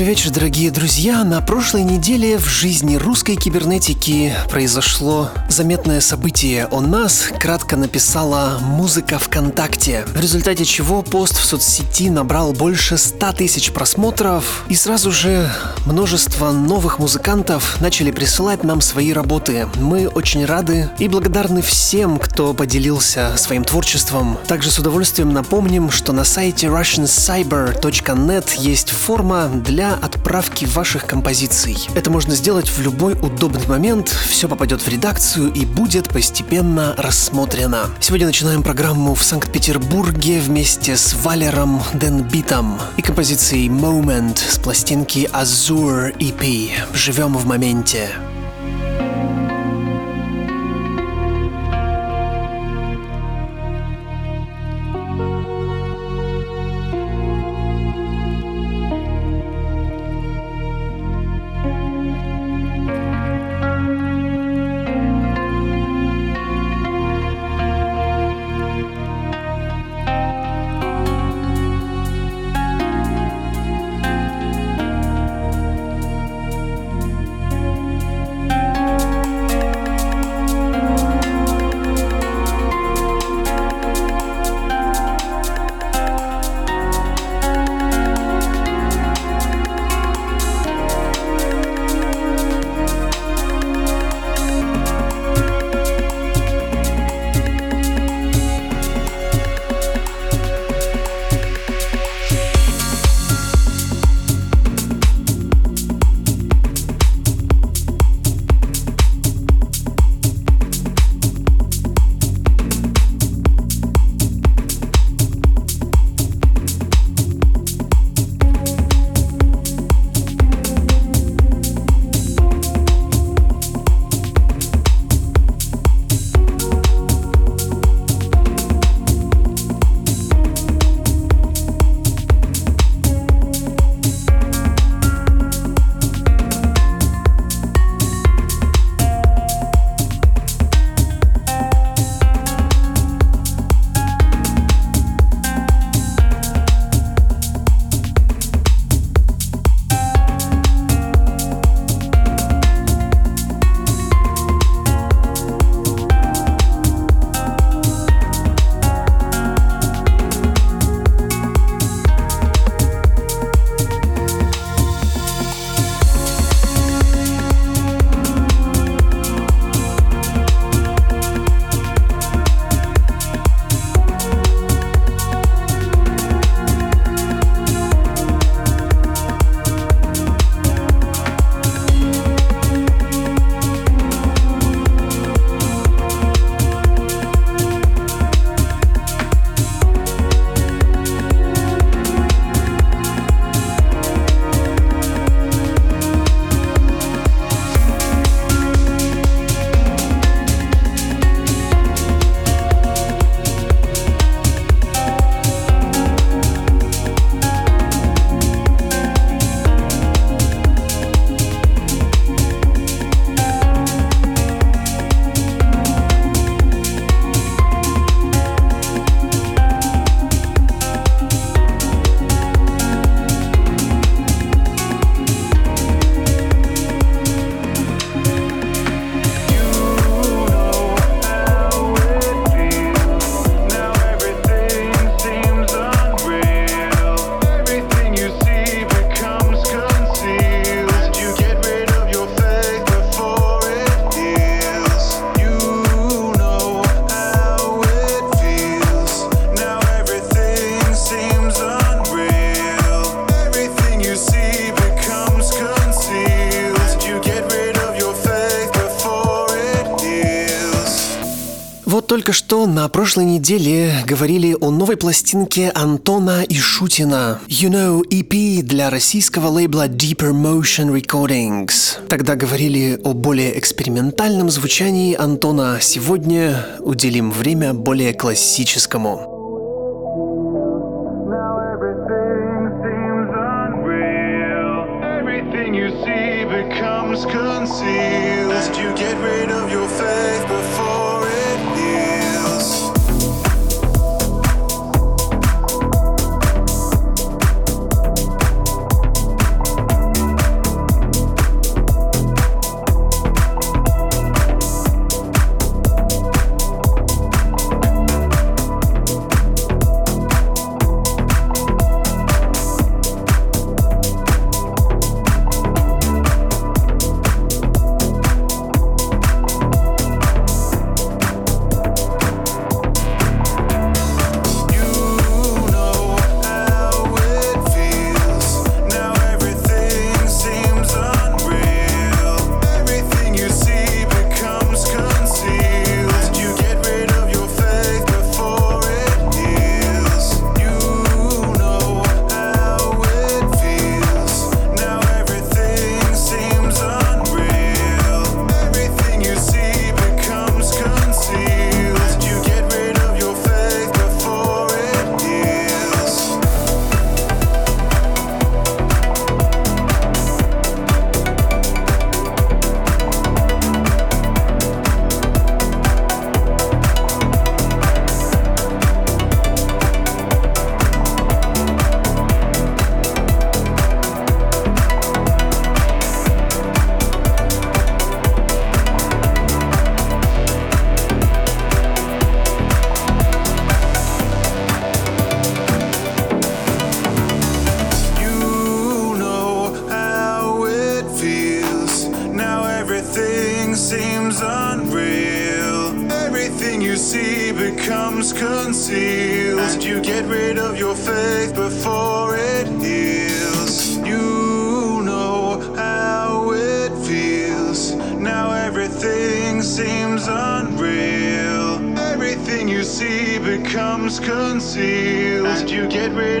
Добрый вечер, дорогие друзья. На прошлой неделе в жизни русской кибернетики произошло заметное событие. О нас кратко написала музыка ВКонтакте, в результате чего пост в соцсети набрал больше 100 тысяч просмотров, и сразу же множество новых музыкантов начали присылать нам свои работы. Мы очень рады и благодарны всем, кто поделился своим творчеством. Также с удовольствием напомним, что на сайте russiancyber.net есть форма для отправки ваших композиций. Это можно сделать в любой удобный момент, все попадет в редакцию и будет постепенно рассмотрено. Сегодня начинаем программу в Санкт-Петербурге вместе с Валером Денбитом и композицией Moment с пластинки Azure EP. Живем в моменте. Прошлой неделе говорили о новой пластинке Антона Ишутина You Know EP для российского лейбла Deeper Motion Recordings. Тогда говорили о более экспериментальном звучании Антона. Сегодня уделим время более классическому.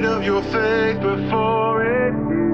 of your faith before it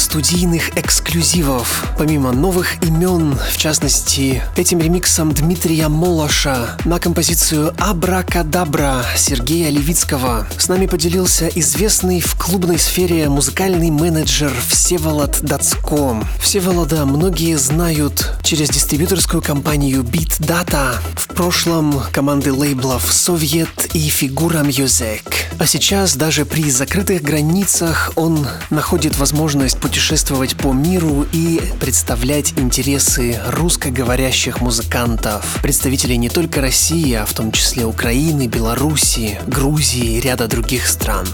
студийных эксклюзивов. Помимо новых имен, в частности, этим ремиксом Дмитрия Молоша на композицию «Абракадабра» Сергея Левицкого с нами поделился известный в клубной сфере музыкальный менеджер Всеволод Дацко. Всеволода многие знают через дистрибьюторскую компанию Beat Data, в прошлом команды лейблов Soviet и Figura Music. А сейчас даже при закрытых границах он находит возможность путешествовать по миру и представлять интересы русскоговорящих музыкантов, представителей не только России, а в том числе Украины, Беларуси, Грузии и ряда других стран.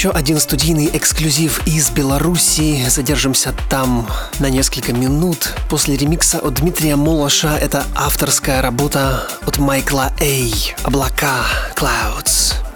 Еще один студийный эксклюзив из Беларуси. Задержимся там на несколько минут. После ремикса от Дмитрия Молоша это авторская работа от Майкла Эй. Облака, Clouds.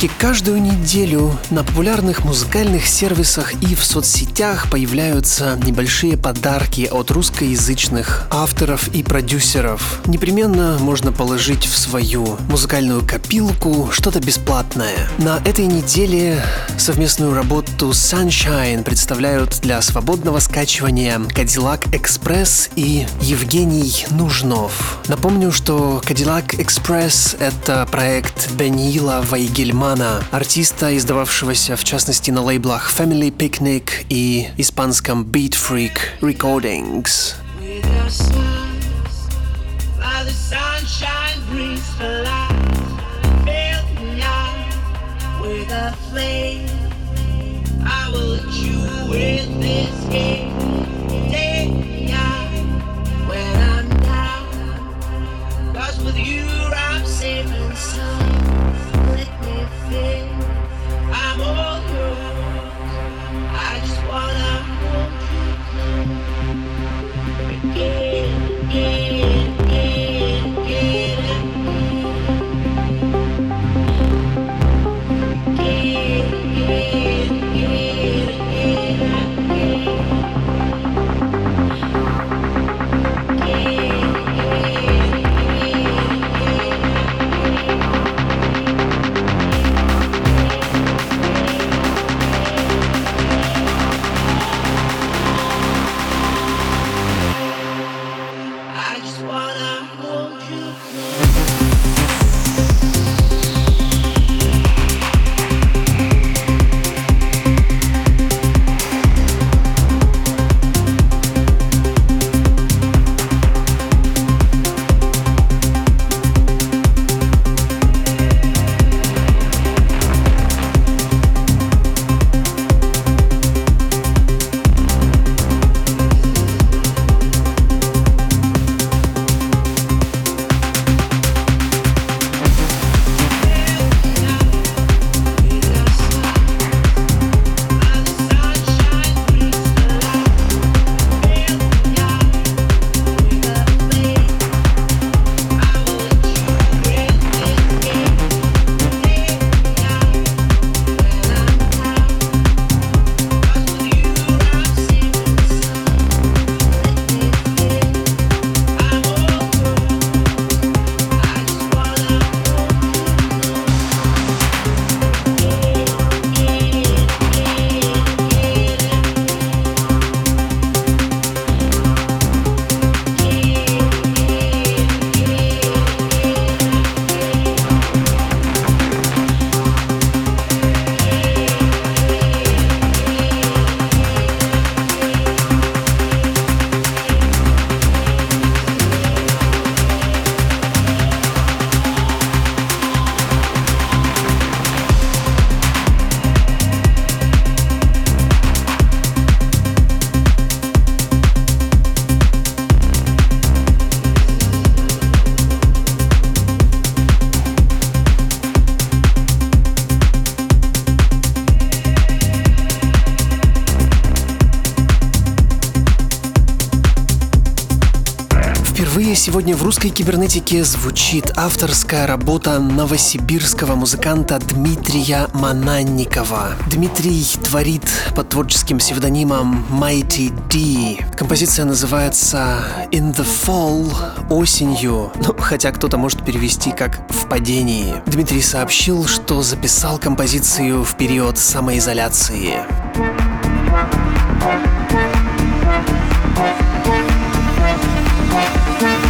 Практически каждую неделю на популярных музыкальных сервисах и в соцсетях появляются небольшие подарки от русскоязычных авторов и продюсеров. Непременно можно положить в свою музыкальную копилку что-то бесплатное. На этой неделе совместную работу Sunshine представляют для свободного скачивания Cadillac Express и Евгений Нужнов. Напомню, что Cadillac Express — это проект Бенила Вайгель Гельмана, артиста, издававшегося в частности на лейблах Family Picnic и испанском Beat Freak Recordings. I will let you with this game. Take me out when I'm down. Cause with you I'm safe and sound. I'm all сегодня в русской кибернетике звучит авторская работа новосибирского музыканта Дмитрия Мананникова. Дмитрий творит под творческим псевдонимом Mighty D. Композиция называется In the Fall осенью, ну, хотя кто-то может перевести как «в падении». Дмитрий сообщил, что записал композицию в период самоизоляции. please. Never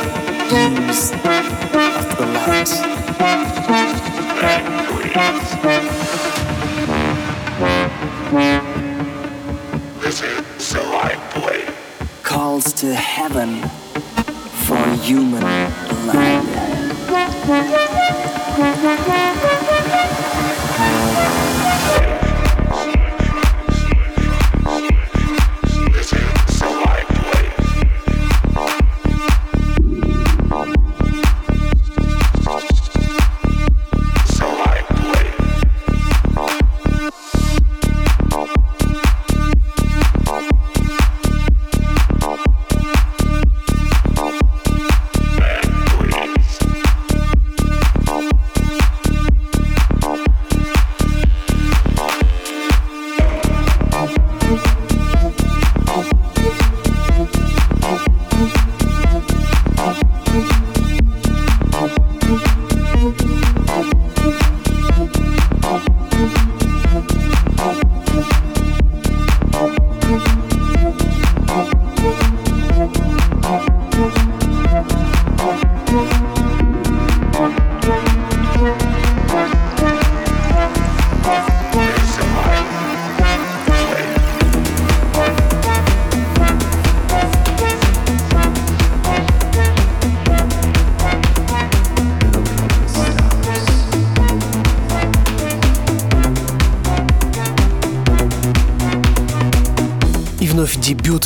heaven for human blood.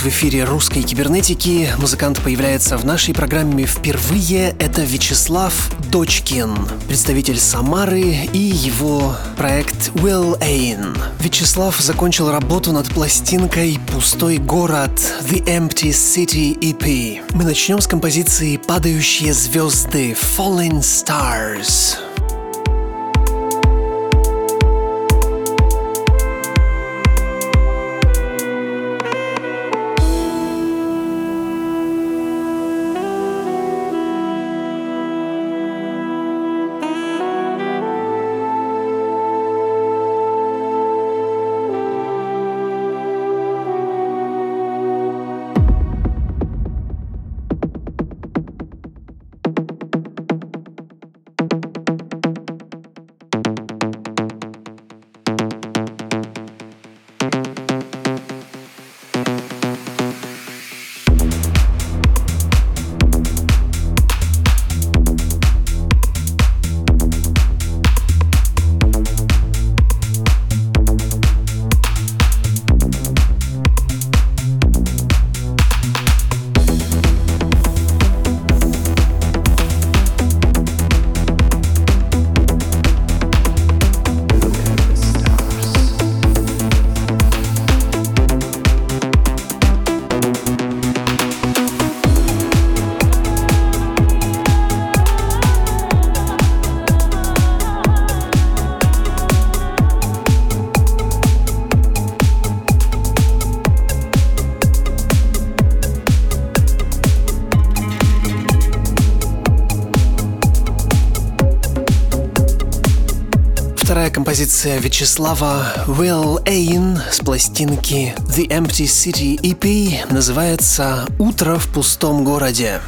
В эфире русской кибернетики. Музыкант появляется в нашей программе впервые. Это Вячеслав Дочкин, представитель Самары и его проект Will Ain. Вячеслав закончил работу над пластинкой «Пустой город» The Empty City EP. Мы начнем с композиции «Падающие звезды» Falling Stars. Композиция Вячеслава Will Ain с пластинки The Empty City EP называется «Утро в пустом городе».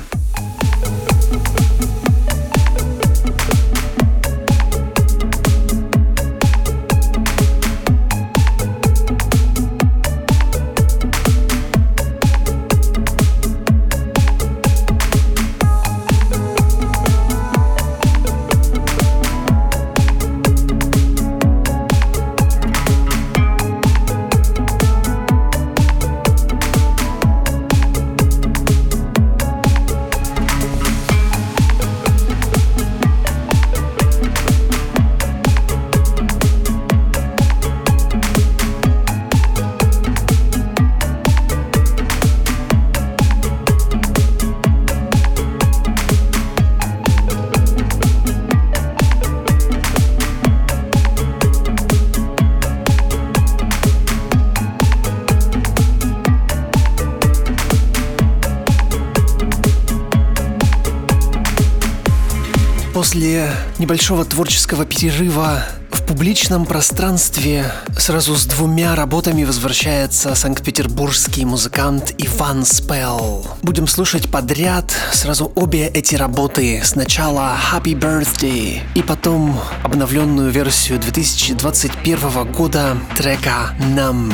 Небольшого творческого перерыва в публичном пространстве сразу с двумя работами возвращается санкт-петербургский музыкант Иван Спелл. Будем слушать подряд сразу обе эти работы. Сначала Happy Birthday и потом обновленную версию 2021 года трека Numb.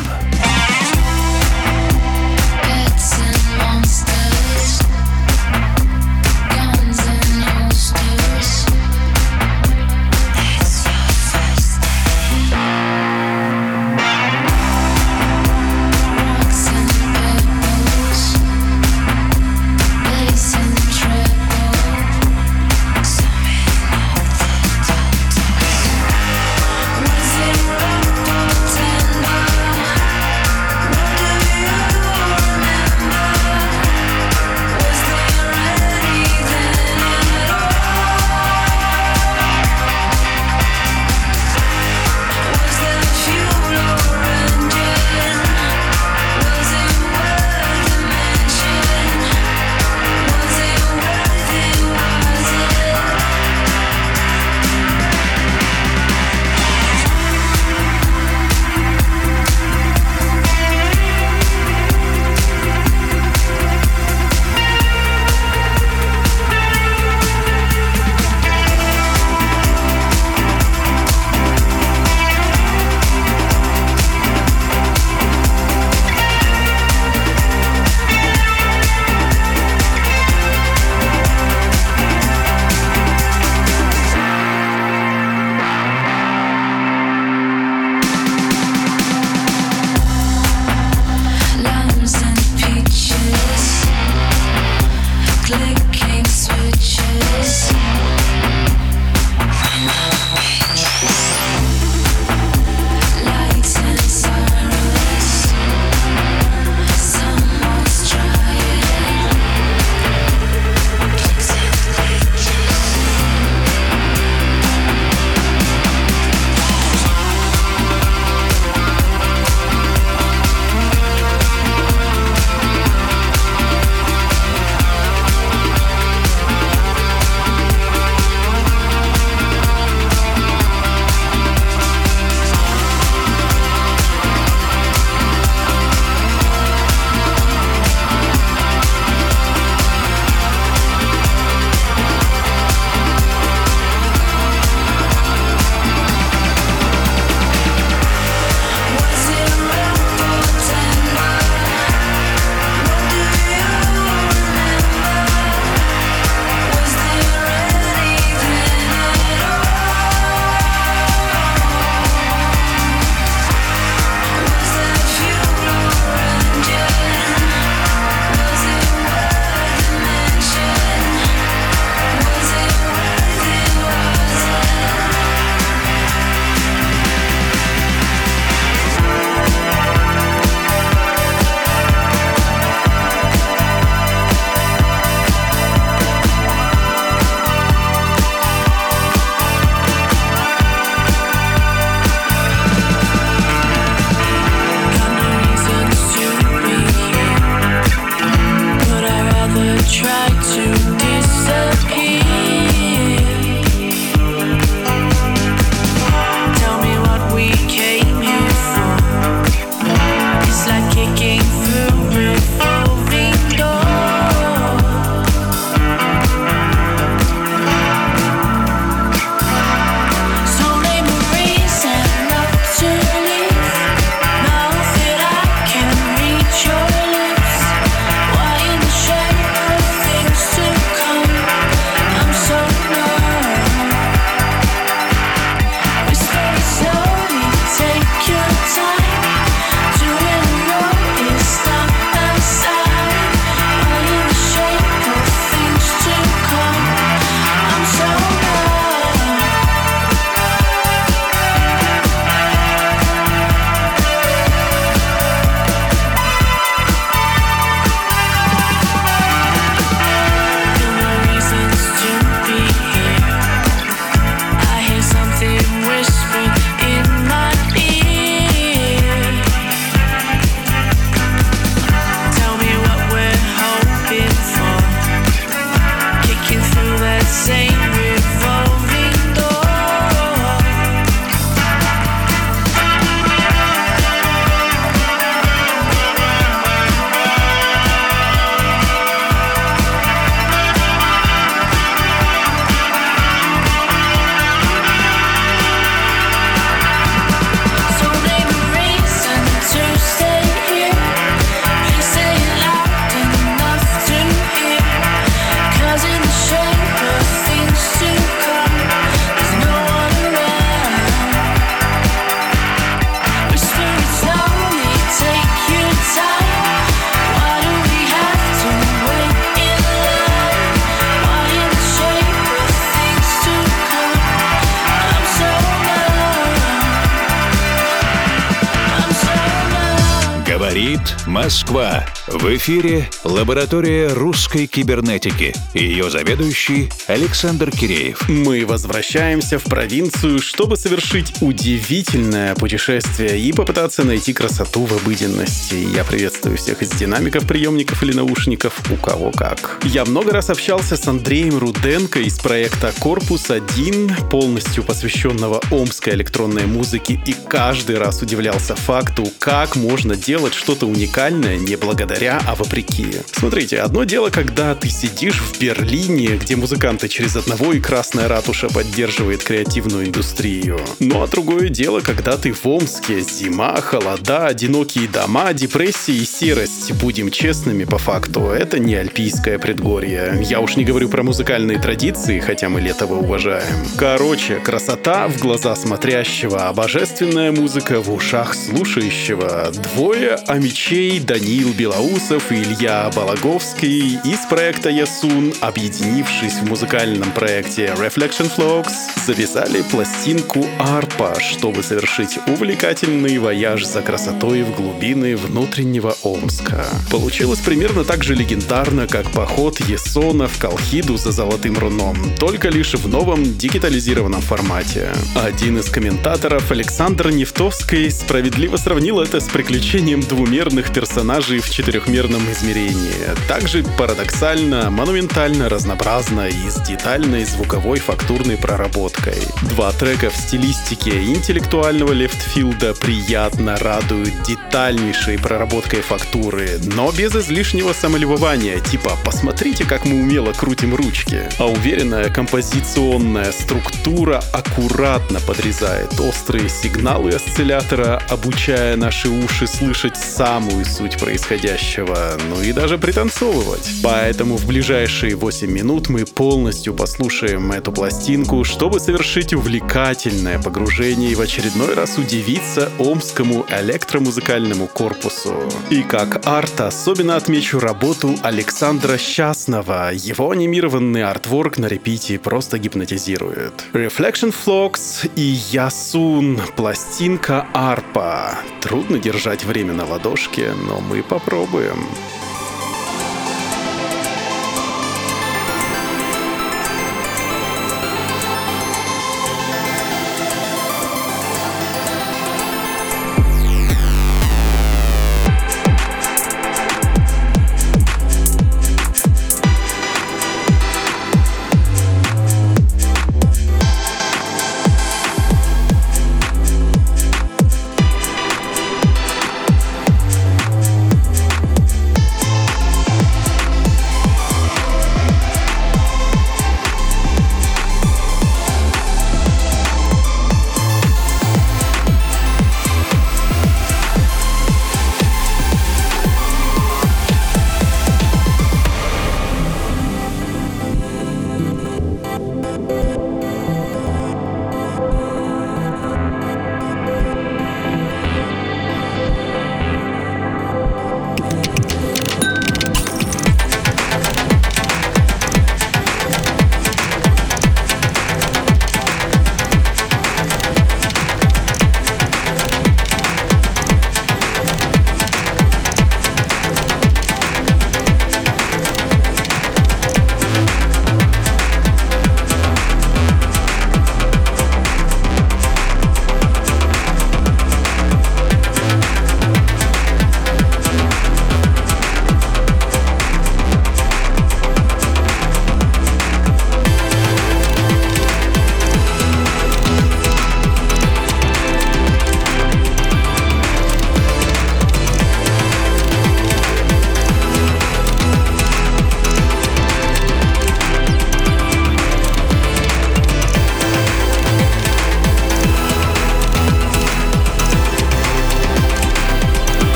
Город Москва. В эфире лаборатория русской кибернетики. Ее заведующий Александр Киреев. Мы возвращаемся в провинцию, чтобы совершить удивительное путешествие и попытаться найти красоту в обыденности. Я приветствую всех из динамиков, приемников или наушников, у кого как. Я много раз общался с Андреем Руденко из проекта «Корпус-1», полностью посвященного омской электронной музыке, и каждый раз удивлялся факту, как можно делать что-то уникальное не благодаря, а вопреки. Смотрите, одно дело, когда ты сидишь в Берлине, где музыканты через одного и Красная Ратуша поддерживает креативную индустрию. Ну а другое дело, когда ты в Омске, зима, холода, одинокие дома, депрессия и серость. Будем честными, по факту, это не альпийское предгорье. Я уж не говорю про музыкальные традиции, хотя мы летово уважаем. Короче, красота в глаза смотрящего, а божественная музыка в ушах слушающего. Двое амичей Даниил Белоусов и Илья Балаговский из проекта Ясун, объединившись в музыкальном проекте Reflection Flux, записали пластинку Арпа, чтобы совершить увлекательный вояж за красотой в глубины внутреннего Омска. Получилось примерно так же легендарно, как поход Есона в Колхиду за Золотым Руном, только лишь в новом дигитализированном формате. Один из комментаторов, Александр Нефтовский, справедливо сравнил это с приключением двумерных персонажей в четырехмерном измерении. Также парадоксально, монументально, разнообразно и с детальной звуковой фактурной проработкой. Два трека в стилистике интеллектуального лефтфилда приятно радуют детальнейшей проработкой фактуры, но без излишнего самолюбования, типа «посмотрите, как мы умело крутим ручки». А уверенная композиционная структура аккуратно подрезает острые сигналы осциллятора, обучая наши уши слышать самую суть происходящего, ну и даже пританцовывать. Поэтому в ближайшие 8 минут мы полностью послушаем эту пластинку, чтобы совершить увлекательное погружение и в очередной раз удивиться омскому электромузыкальному корпусу. И как арт особенно отмечу работу Александра Счастного. Его анимированный артворк на репите просто гипнотизирует. Reflection Flux и Ясун. Пластинка арпа. Трудно держать время на ладошке, но мы попробуем.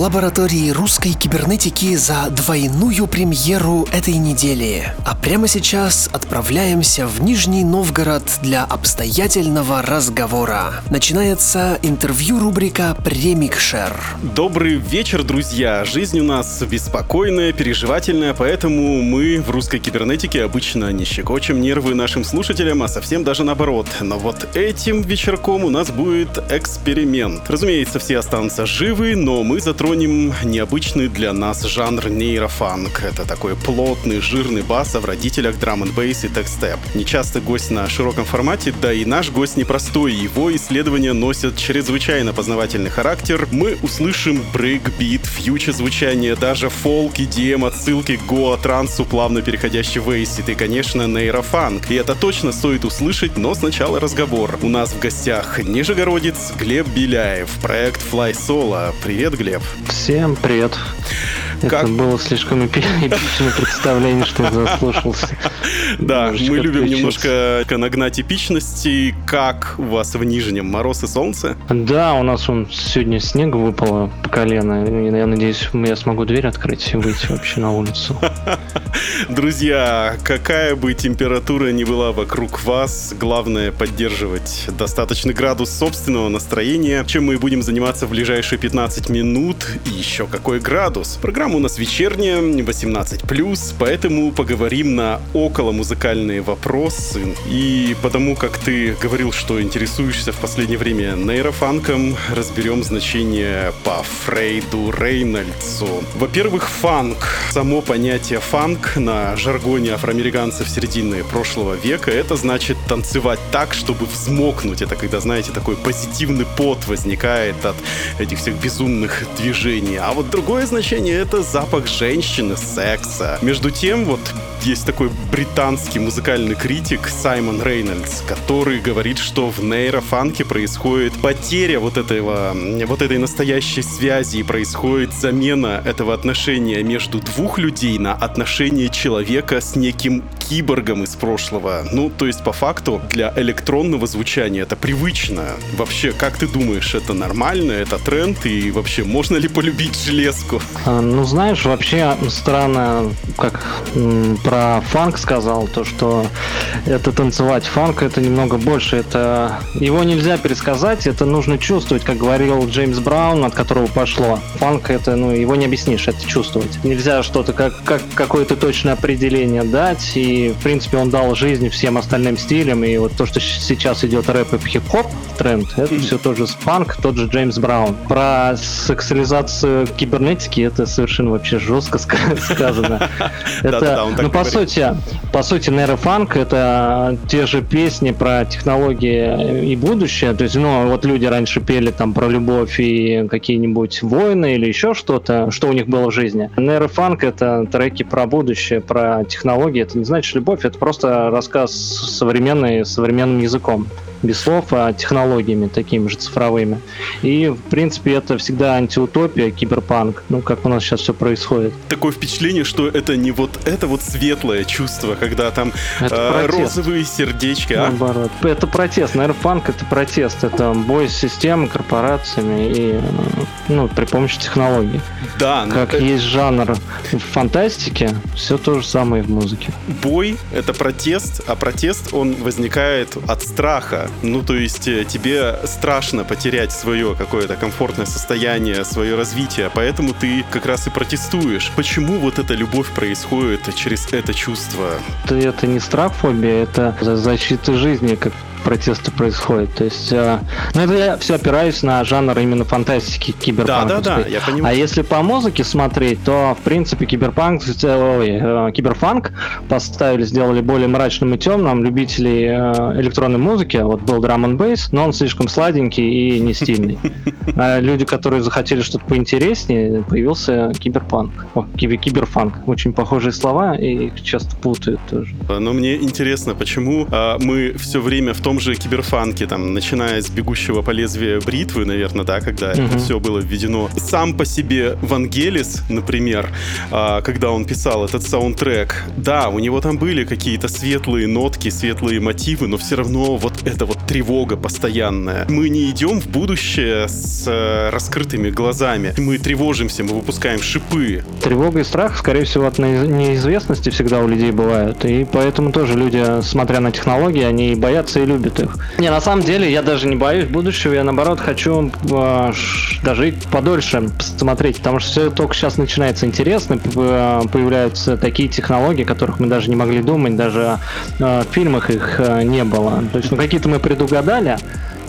Лаборатории русской кибернетики за двойную премьеру этой недели. А прямо сейчас отправляемся в Нижний Новгород для обстоятельного разговора. Начинается интервью-рубрика «Премикшер». Добрый вечер, друзья! Жизнь у нас беспокойная, переживательная, поэтому мы в русской кибернетике обычно не щекочем нервы нашим слушателям, а совсем даже наоборот. Но вот этим вечерком у нас будет эксперимент. Разумеется, все останутся живы, но мы затронем необычный для нас жанр нейрофанк. Это такой плотный, жирный бас в родителях драм н бейс и текстеп. Нечасто гость на широком формате, да и наш гость непростой. Его исследования носят чрезвычайно познавательный характер. Мы услышим брейкбит, future звучание, даже фолк, EDM, отсылки к гоа-трансу, плавно переходящий в acid и, конечно, нейрофанк. И это точно стоит услышать, но сначала разговор. У нас в гостях нижегородец Глеб Беляев, проект Fly Solo. Привет, Глеб. Всем привет. Как- Это было слишком эпи- эпичное представление, что я заслушался. Да, мы любим немножко нагнать эпичности. Как у вас в Нижнем? Мороз и солнце? Да, у нас он сегодня снега выпало по колено. Я надеюсь, я смогу дверь открыть и выйти вообще на улицу. Друзья, какая бы температура ни была вокруг вас, главное поддерживать достаточный градус собственного настроения, чем мы и будем заниматься в ближайшие 15 минут. И еще какой градус? Программа у нас вечерняя, 18+, поэтому поговорим на около музыкальные вопросы. И потому как ты говорил, что интересуешься в последнее время нейрофанком, разберем значение по Фрейду Рейнольдсу. Во-первых, фанк. Само понятие фанк на жаргоне афроамериканцев середины прошлого века это значит танцевать так, чтобы взмокнуть. Это когда, знаете, такой позитивный пот возникает от этих всех безумных движений. А вот другое значение это запах женщины, секса. Между тем, вот есть такой британский музыкальный критик Саймон Рейнольдс, который говорит, что в нейрофанке происходит потеря вот этого, вот этой настоящей связи и происходит замена этого отношения между двух людей на отношение человека с неким киборгом из прошлого. Ну, то есть, по факту, для электронного звучания это привычно. Вообще, как ты думаешь, это нормально, это тренд, и вообще, можно ли полюбить железку? А, Ну, знаешь, вообще странно, как про фанк сказал, то, что это танцевать фанк, это немного больше. Это его нельзя пересказать, это нужно чувствовать, как говорил Джеймс Браун, от которого пошло. Фанк это, ну, его не объяснишь, это чувствовать. Нельзя что-то, как, как какое-то точное определение дать, и, в принципе, он дал жизнь всем остальным стилям, и вот то, что сейчас идет рэп и хип-хоп тренд, это все тот же фанк, тот же Джеймс Браун. Про сексуализацию кибернетики это совершенно вообще жестко ска- сказано. Это, ну, по сути, по сути, нейрофанк это те же песни про технологии и будущее. То есть, ну, вот люди раньше пели там про любовь и какие-нибудь войны или еще что-то, что у них было в жизни. Нейрофанк это треки про будущее, про технологии. Это не значит любовь, это просто рассказ современный, современным языком. Без слов, а технологиями такими же цифровыми. И, в принципе, это всегда антиутопия, киберпанк. Ну, как у нас сейчас все происходит. Такое впечатление, что это не вот это вот светлое чувство, когда там Это э, протест. розовые сердечки, а? Наоборот. Это протест. Нейрофанк это протест. Это бой с системой, корпорациями и ну, при помощи технологий. Да, ну, Как э, есть жанр в фантастике, все то же самое и в музыке. бой — это протест, а протест, он возникает от страха. Ну, то есть э, тебе страшно потерять свое какое-то комфортное состояние, свое развитие, поэтому ты как раз и протестуешь. Почему вот эта любовь происходит через это чувство? Это, не страх фобия, это за- защита жизни, как протесты происходят. То есть, э, ну это я все опираюсь на жанр именно фантастики Да, киберпанка. да, да, я А понимаю. если по музыке смотреть, то, в принципе, киберпанк, э, ой, э, киберфанк поставили, сделали более мрачным и темным. Любителей э, электронной музыки, вот был драм н бейс, но он слишком сладенький и не стильный. А люди, которые захотели что-то поинтереснее, появился киберпанк. О, кибер- киберфанк. Очень похожие слова, и их часто путают тоже. Но мне интересно, почему а, мы все время в том том же киберфанке, там, начиная с «Бегущего по лезвию бритвы», наверное, да, когда это все было введено. Сам по себе Вангелис, например, а, когда он писал этот саундтрек, да, у него там были какие-то светлые нотки, светлые мотивы, но все равно вот эта вот тревога постоянная. Мы не идем в будущее с э, раскрытыми глазами. Мы тревожимся, мы выпускаем шипы. Тревога и страх, скорее всего, от неиз- неизвестности всегда у людей бывают. И поэтому тоже люди, смотря на технологии, они боятся и любят их. Не, на самом деле, я даже не боюсь будущего, я наоборот хочу э, ш- дожить подольше, посмотреть, потому что все только сейчас начинается интересно, э, появляются такие технологии, которых мы даже не могли думать, даже э, в фильмах их э, не было. То есть, ну, какие-то мы предугадали,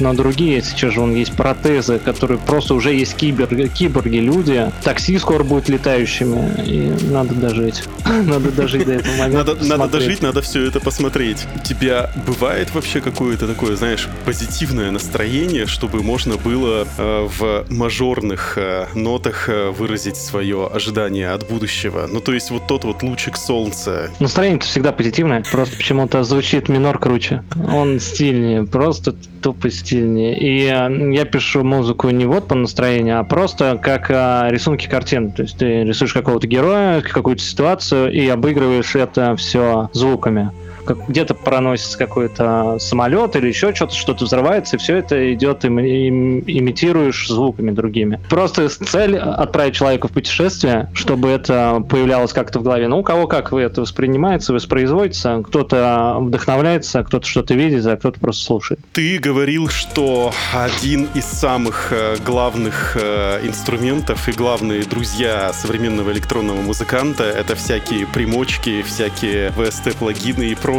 но другие, сейчас же он есть протезы, которые просто уже есть киберги, киборги люди. Такси скоро будет летающими, и надо дожить. Надо дожить до этого момента. Надо, дожить, надо все это посмотреть. У тебя бывает вообще какое-то такое, знаешь, позитивное настроение, чтобы можно было э, в мажорных э, нотах э, выразить свое ожидание от будущего? Ну, то есть вот тот вот лучик солнца. Настроение всегда позитивное, просто почему-то звучит минор круче. Он стильнее, просто тупо стильнее. И э, я пишу музыку не вот по настроению, а просто как э, рисунки картин. То есть ты рисуешь какого-то героя, какую-то ситуацию и обыгрываешь это все звуками. Как где-то проносится какой-то самолет или еще что-то, что-то взрывается, и все это идет, им, им- имитируешь звуками другими. Просто цель отправить человека в путешествие, чтобы это появлялось как-то в голове. Ну, у кого как вы это воспринимается, воспроизводится. Кто-то вдохновляется, кто-то что-то видит, а кто-то просто слушает. Ты говорил, что один из самых э, главных э, инструментов и главные друзья современного электронного музыканта — это всякие примочки, всякие VST-плагины и прочее.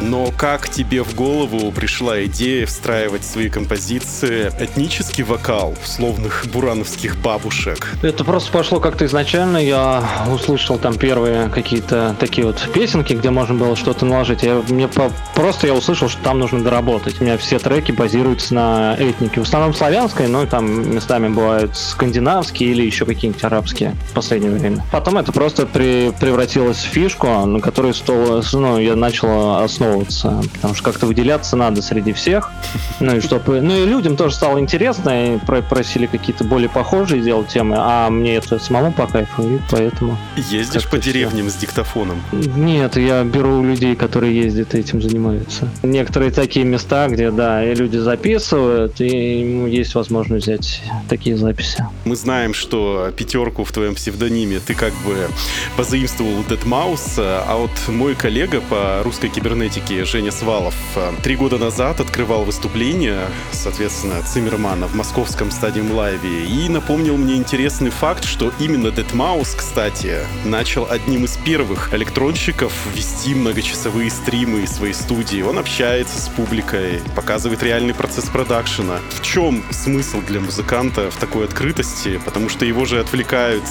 Но как тебе в голову пришла идея встраивать в свои композиции этнический вокал условных бурановских бабушек? Это просто пошло как-то изначально. Я услышал там первые какие-то такие вот песенки, где можно было что-то наложить. Я, мне по- просто я услышал, что там нужно доработать. У меня все треки базируются на этнике. В основном славянской, но там местами бывают скандинавские или еще какие-нибудь арабские в последнее время. Потом это просто при- превратилось в фишку, на которой стол, ну, я начал основываться. Потому что как-то выделяться надо среди всех. Ну и чтобы. Ну и людям тоже стало интересно, и про- просили какие-то более похожие делать темы, а мне это самому по кайфу, и поэтому. Ездишь по деревням с диктофоном? Нет, я беру людей, которые ездят и этим занимаются. Некоторые такие места, где, да, и люди записывают, и есть возможность взять такие записи. Мы знаем, что пятерку в твоем псевдониме ты как бы позаимствовал у Deadmau5, а вот мой коллега по русской кибернетике Женя Свалов э, три года назад открывал выступление, соответственно, Циммермана в московском стадиум лайве и напомнил мне интересный факт, что именно Deadmau5, кстати, начал одним из первых электронщиков вести многочасовые стримы из своей студии. Он общается с публикой, показывает реальный процесс продакшена. В чем смысл для музыканта в такой открытости? Потому что его же отвлекают,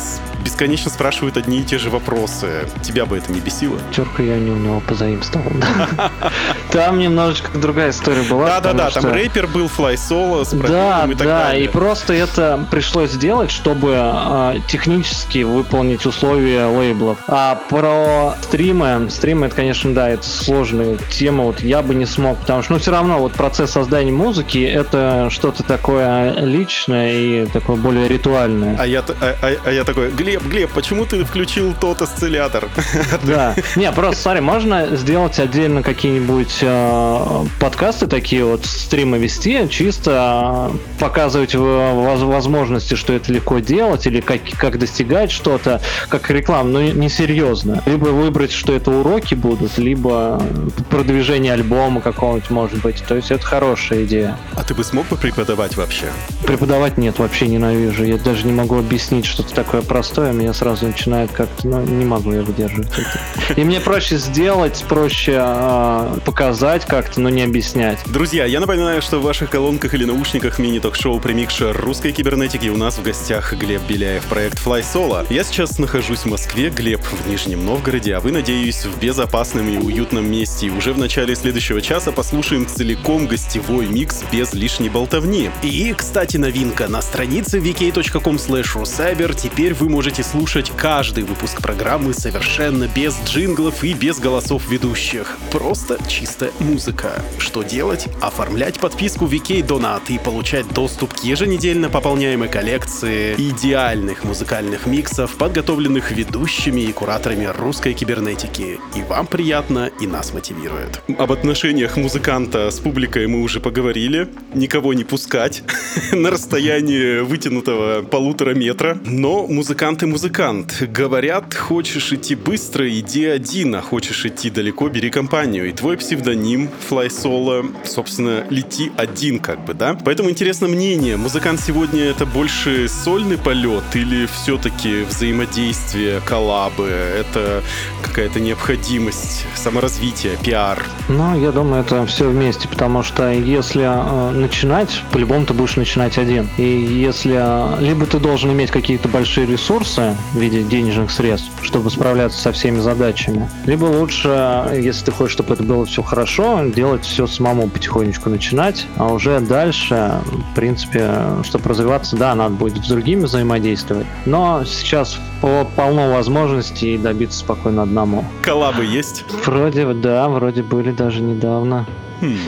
бесконечно спрашивают одни и те же вопросы. Тебя бы это не бесило? Терка я не у него позаимствовал. Там немножечко другая история была. Да-да-да, там рэпер был, Fly Solo с Да, да, и просто это пришлось сделать, чтобы э, технически выполнить условия лейблов. А про стримы, стримы, это, конечно, да, это сложная тема, вот я бы не смог, потому что, ну, все равно, вот процесс создания музыки, это что-то такое личное и такое более ритуальное. А я, а, а- а я такой, Глеб, Глеб, почему ты включил тот осциллятор? Да. Не, просто смотри, можно сделать отдельно какие-нибудь э, подкасты такие вот, стримы вести, чисто э, показывать возможности, что это легко делать, или как, как достигать что-то, как рекламу, но не серьезно. Либо выбрать, что это уроки будут, либо продвижение альбома какого-нибудь, может быть. То есть это хорошая идея. А ты бы смог бы преподавать вообще? Преподавать нет, вообще ненавижу. Я даже не могу объяснить что-то такое простое, меня сразу начинает как-то, ну, не могу я выдерживать это. И мне проще сделать, проще а, показать как-то, но не объяснять. Друзья, я напоминаю, что в ваших колонках или наушниках мини-ток-шоу «Премикшер русской кибернетики» у нас в гостях Глеб Беляев, проект Fly Solo. Я сейчас нахожусь в Москве, Глеб в Нижнем Новгороде, а вы, надеюсь, в безопасном и уютном месте. И уже в начале следующего часа послушаем целиком гостевой микс без лишней болтовни. И, кстати, новинка. На странице vk.com slash теперь вы можете слушать каждый выпуск программы совершенно без джинглов и без голосов ведущих. Просто чисто музыка. Что делать? Оформлять подписку VK Donat и получать доступ к еженедельно пополняемой коллекции идеальных музыкальных миксов, подготовленных ведущими и кураторами русской кибернетики. И вам приятно, и нас мотивирует. Об отношениях музыканта с публикой мы уже поговорили. Никого не пускать на расстоянии вытянутого полутора метра. Но музыкант и музыкант. Говорят, хочешь идти быстро, иди один, а хочешь идти далеко, бери компанию. И твой псевдоним Fly Solo, собственно, лети один как бы, да? Поэтому интересно мнение. Музыкант сегодня это больше сольный полет или все-таки взаимодействие, коллабы? Это какая-то необходимость, саморазвитие, пиар? Ну, я думаю, это все вместе, потому что если э, начинать, по-любому ты будешь начинать один. И если э, либо ты должен иметь какие-то большие ресурсы в виде денежных средств, чтобы справляться со всеми задачами, либо лучше, если ты хочешь, чтобы это было все хорошо, делать все самому потихонечку начинать, а уже дальше, в принципе, чтобы развиваться, да, надо будет с другими взаимодействовать. Но сейчас по- полно возможностей добиться спокойно одному. Коллабы есть? Вроде, да, вроде были даже недавно.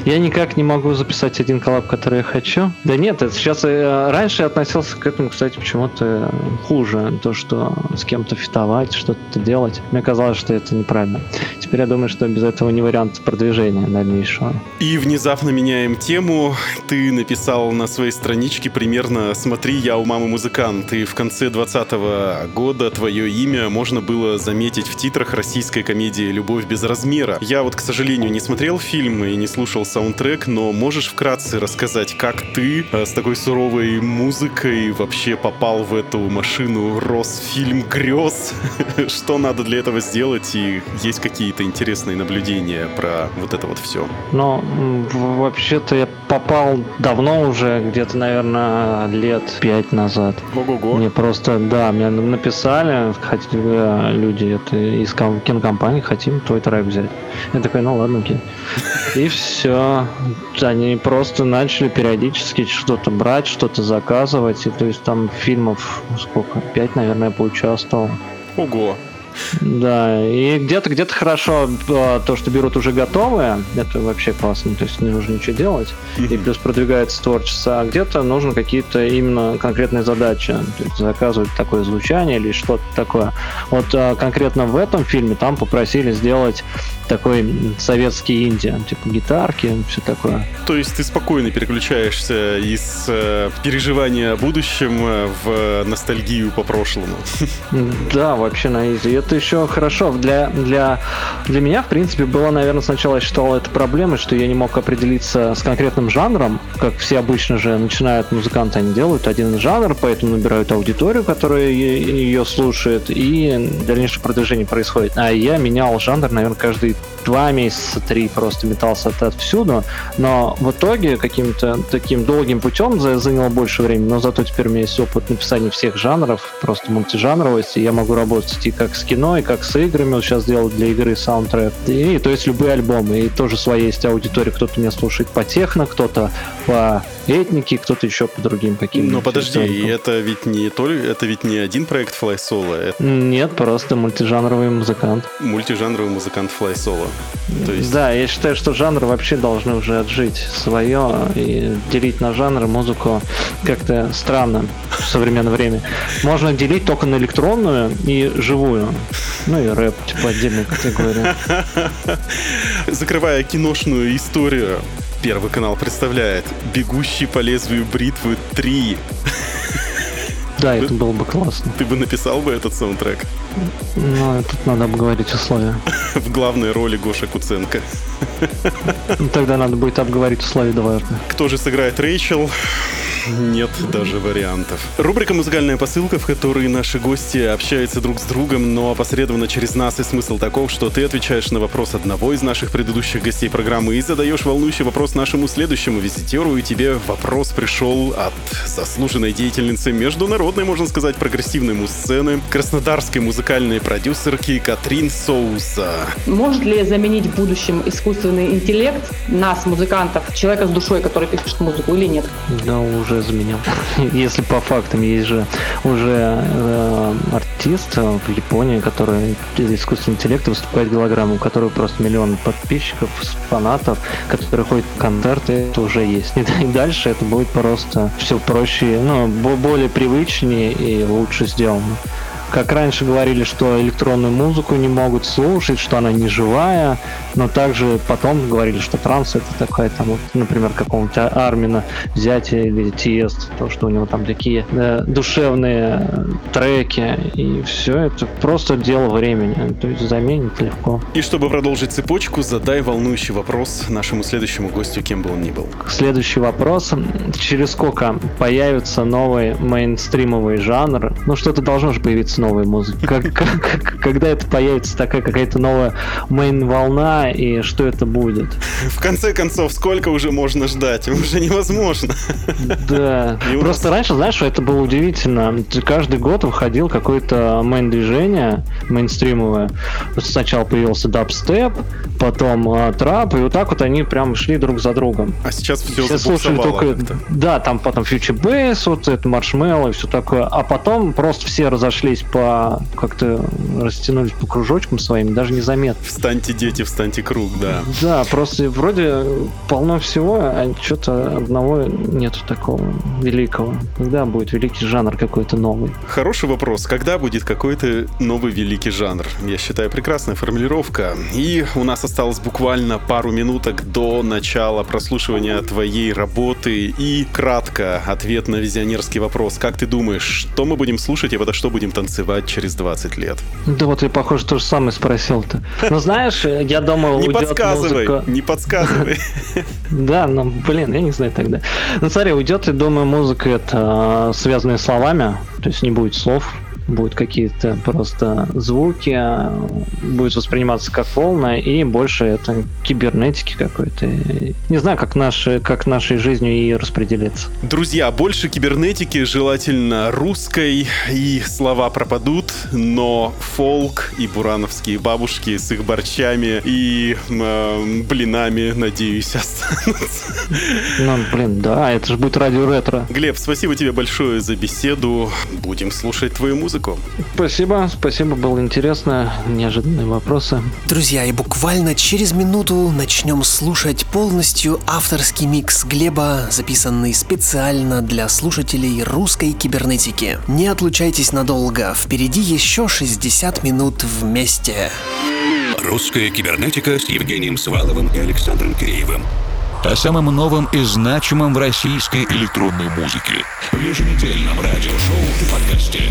Я никак не могу записать один коллаб, который я хочу. Да нет, это сейчас э, раньше я относился к этому, кстати, почему-то хуже. То, что с кем-то фитовать, что-то делать. Мне казалось, что это неправильно. Теперь я думаю, что без этого не вариант продвижения дальнейшего. И внезапно меняем тему. Ты написал на своей страничке примерно «Смотри, я у мамы музыкант». И в конце 2020 года твое имя можно было заметить в титрах российской комедии «Любовь без размера». Я вот, к сожалению, не смотрел фильм и не слушал саундтрек, но можешь вкратце рассказать, как ты э, с такой суровой музыкой вообще попал в эту машину Росфильм грез? Что надо для этого сделать? И есть какие-то интересные наблюдения про вот это вот все? В- вообще-то я попал давно уже, где-то, наверное, лет пять назад. Ого-го. Мне просто, да, мне написали, хотели э, люди это из ком- кинокомпании, хотим твой трек взять. Я такой, ну ладно, окей. И все. Они просто начали периодически что-то брать, что-то заказывать. И то есть там фильмов сколько? Пять, наверное, поучаствовал. Ого. Да, и где-то где-то хорошо э, то, что берут уже готовые, это вообще классно, то есть не нужно ничего делать, и плюс продвигается творчество, а где-то нужно какие-то именно конкретные задачи, то есть заказывать такое звучание или что-то такое. Вот э, конкретно в этом фильме там попросили сделать такой советский инди, типа гитарки, все такое. То есть ты спокойно переключаешься из э, переживания о будущем э, в ностальгию по прошлому. Да, вообще на изи. Это еще хорошо. Для, для, для меня, в принципе, было, наверное, сначала я считал это проблемой, что я не мог определиться с конкретным жанром, как все обычно же начинают музыканты, они делают один жанр, поэтому набирают аудиторию, которая ее слушает, и дальнейшее продвижение происходит. А я менял жанр, наверное, каждые два месяца, три просто метался от- отовсюду, но в итоге каким-то таким долгим путем за- заняло больше времени, но зато теперь у меня есть опыт написания всех жанров, просто мультижанровость, и я могу работать и как с кино, и как с играми, вот сейчас делаю для игры саундтрек, и то есть любые альбомы, и тоже своя есть аудитория, кто-то меня слушает по техно, кто-то по этнике, кто-то еще по другим каким-то. Но подожди, и это ведь не только, это ведь не один проект Fly Solo, это Нет, просто мультижанровый музыкант. мультижанровый музыкант Fly Solo. То есть Да, я считаю, что жанры вообще должны уже отжить свое и делить на жанры музыку как-то странно в современное время. Можно делить только на электронную и живую. Ну и рэп, типа отдельная категория. Закрывая киношную историю, Первый канал представляет «Бегущий по лезвию бритвы 3». Да, это было бы классно. Ты бы написал бы этот саундтрек? Но тут надо обговорить условия. В главной роли Гоша Куценко. Ну, Тогда надо будет обговорить условия дважды. Кто же сыграет Рэйчел? Нет даже вариантов. Рубрика «Музыкальная посылка», в которой наши гости общаются друг с другом, но опосредованно через нас и смысл таков, что ты отвечаешь на вопрос одного из наших предыдущих гостей программы и задаешь волнующий вопрос нашему следующему визитеру, и тебе вопрос пришел от заслуженной деятельницы международной, можно сказать, прогрессивной муз-сцены, краснодарской музыкальной продюсерки Катрин Соуса. Может ли заменить в будущем искусственный интеллект нас, музыкантов, человека с душой, который пишет музыку, или нет? Да уже уже заменил. Если по фактам есть же уже э, артист э, в Японии, который из искусственного интеллекта выступает голограмму, у которого просто миллион подписчиков, фанатов, которые ходят в концерты, это уже есть. И дальше это будет просто все проще, ну, бо- более привычнее и лучше сделано. Как раньше говорили, что электронную музыку не могут слушать, что она не живая, но также потом говорили, что транс это такая там, вот, например, какого-нибудь Армина взять или Тиест, то, что у него там такие э, душевные э, треки, и все это просто дело времени, то есть заменить легко. И чтобы продолжить цепочку, задай волнующий вопрос нашему следующему гостю, кем бы он ни был. Следующий вопрос. Через сколько появится новый мейнстримовый жанр? Ну, что-то должно же появиться новой музыки. Как- как- Когда это появится такая какая-то новая мейн-волна, и что это будет? В конце концов, сколько уже можно ждать? Уже невозможно. Да. И Просто раньше, знаешь, это было удивительно. Каждый год выходил какое-то мейн-движение мейнстримовое. Сначала появился дабстеп, потом а, трап, и вот так вот они прям шли друг за другом. А сейчас все Все слушали только... Да, там потом Future Bass, вот это Marshmallow и все такое. А потом просто все разошлись по... Как-то растянулись по кружочкам своим, даже незаметно. Встаньте, дети, встаньте круг, да. Да, просто вроде полно всего, а что-то одного нету такого великого. Когда будет великий жанр какой-то новый? Хороший вопрос. Когда будет какой-то новый великий жанр? Я считаю, прекрасная формулировка. И у нас осталось буквально пару минуток до начала прослушивания твоей работы. И кратко ответ на визионерский вопрос. Как ты думаешь, что мы будем слушать и под что будем танцевать через 20 лет? Да вот я, похоже, то же самое спросил-то. Ну, знаешь, я думал, Не подсказывай, музыка- не подсказывай. Да, ну, блин, я не знаю тогда. Ну, смотри, уйдет, я думаю, музыка это связанная словами, то есть не будет слов, будут какие-то просто звуки, будет восприниматься как волна, и больше это кибернетики какой-то. Не знаю, как, наши, как нашей жизнью и распределится. Друзья, больше кибернетики, желательно русской, и слова пропадут, но фолк и бурановские бабушки с их борщами и м, блинами, надеюсь, останутся. Ну, блин, да, это же будет радио ретро. Глеб, спасибо тебе большое за беседу. Будем слушать твою музыку. Спасибо, спасибо, было интересно, неожиданные вопросы. Друзья, и буквально через минуту начнем слушать полностью авторский микс Глеба, записанный специально для слушателей русской кибернетики. Не отлучайтесь надолго, впереди еще 60 минут вместе. Русская кибернетика с Евгением Сваловым и Александром Киреевым. О самом новом и значимом в российской электронной музыке. В еженедельном радиошоу и подкасте.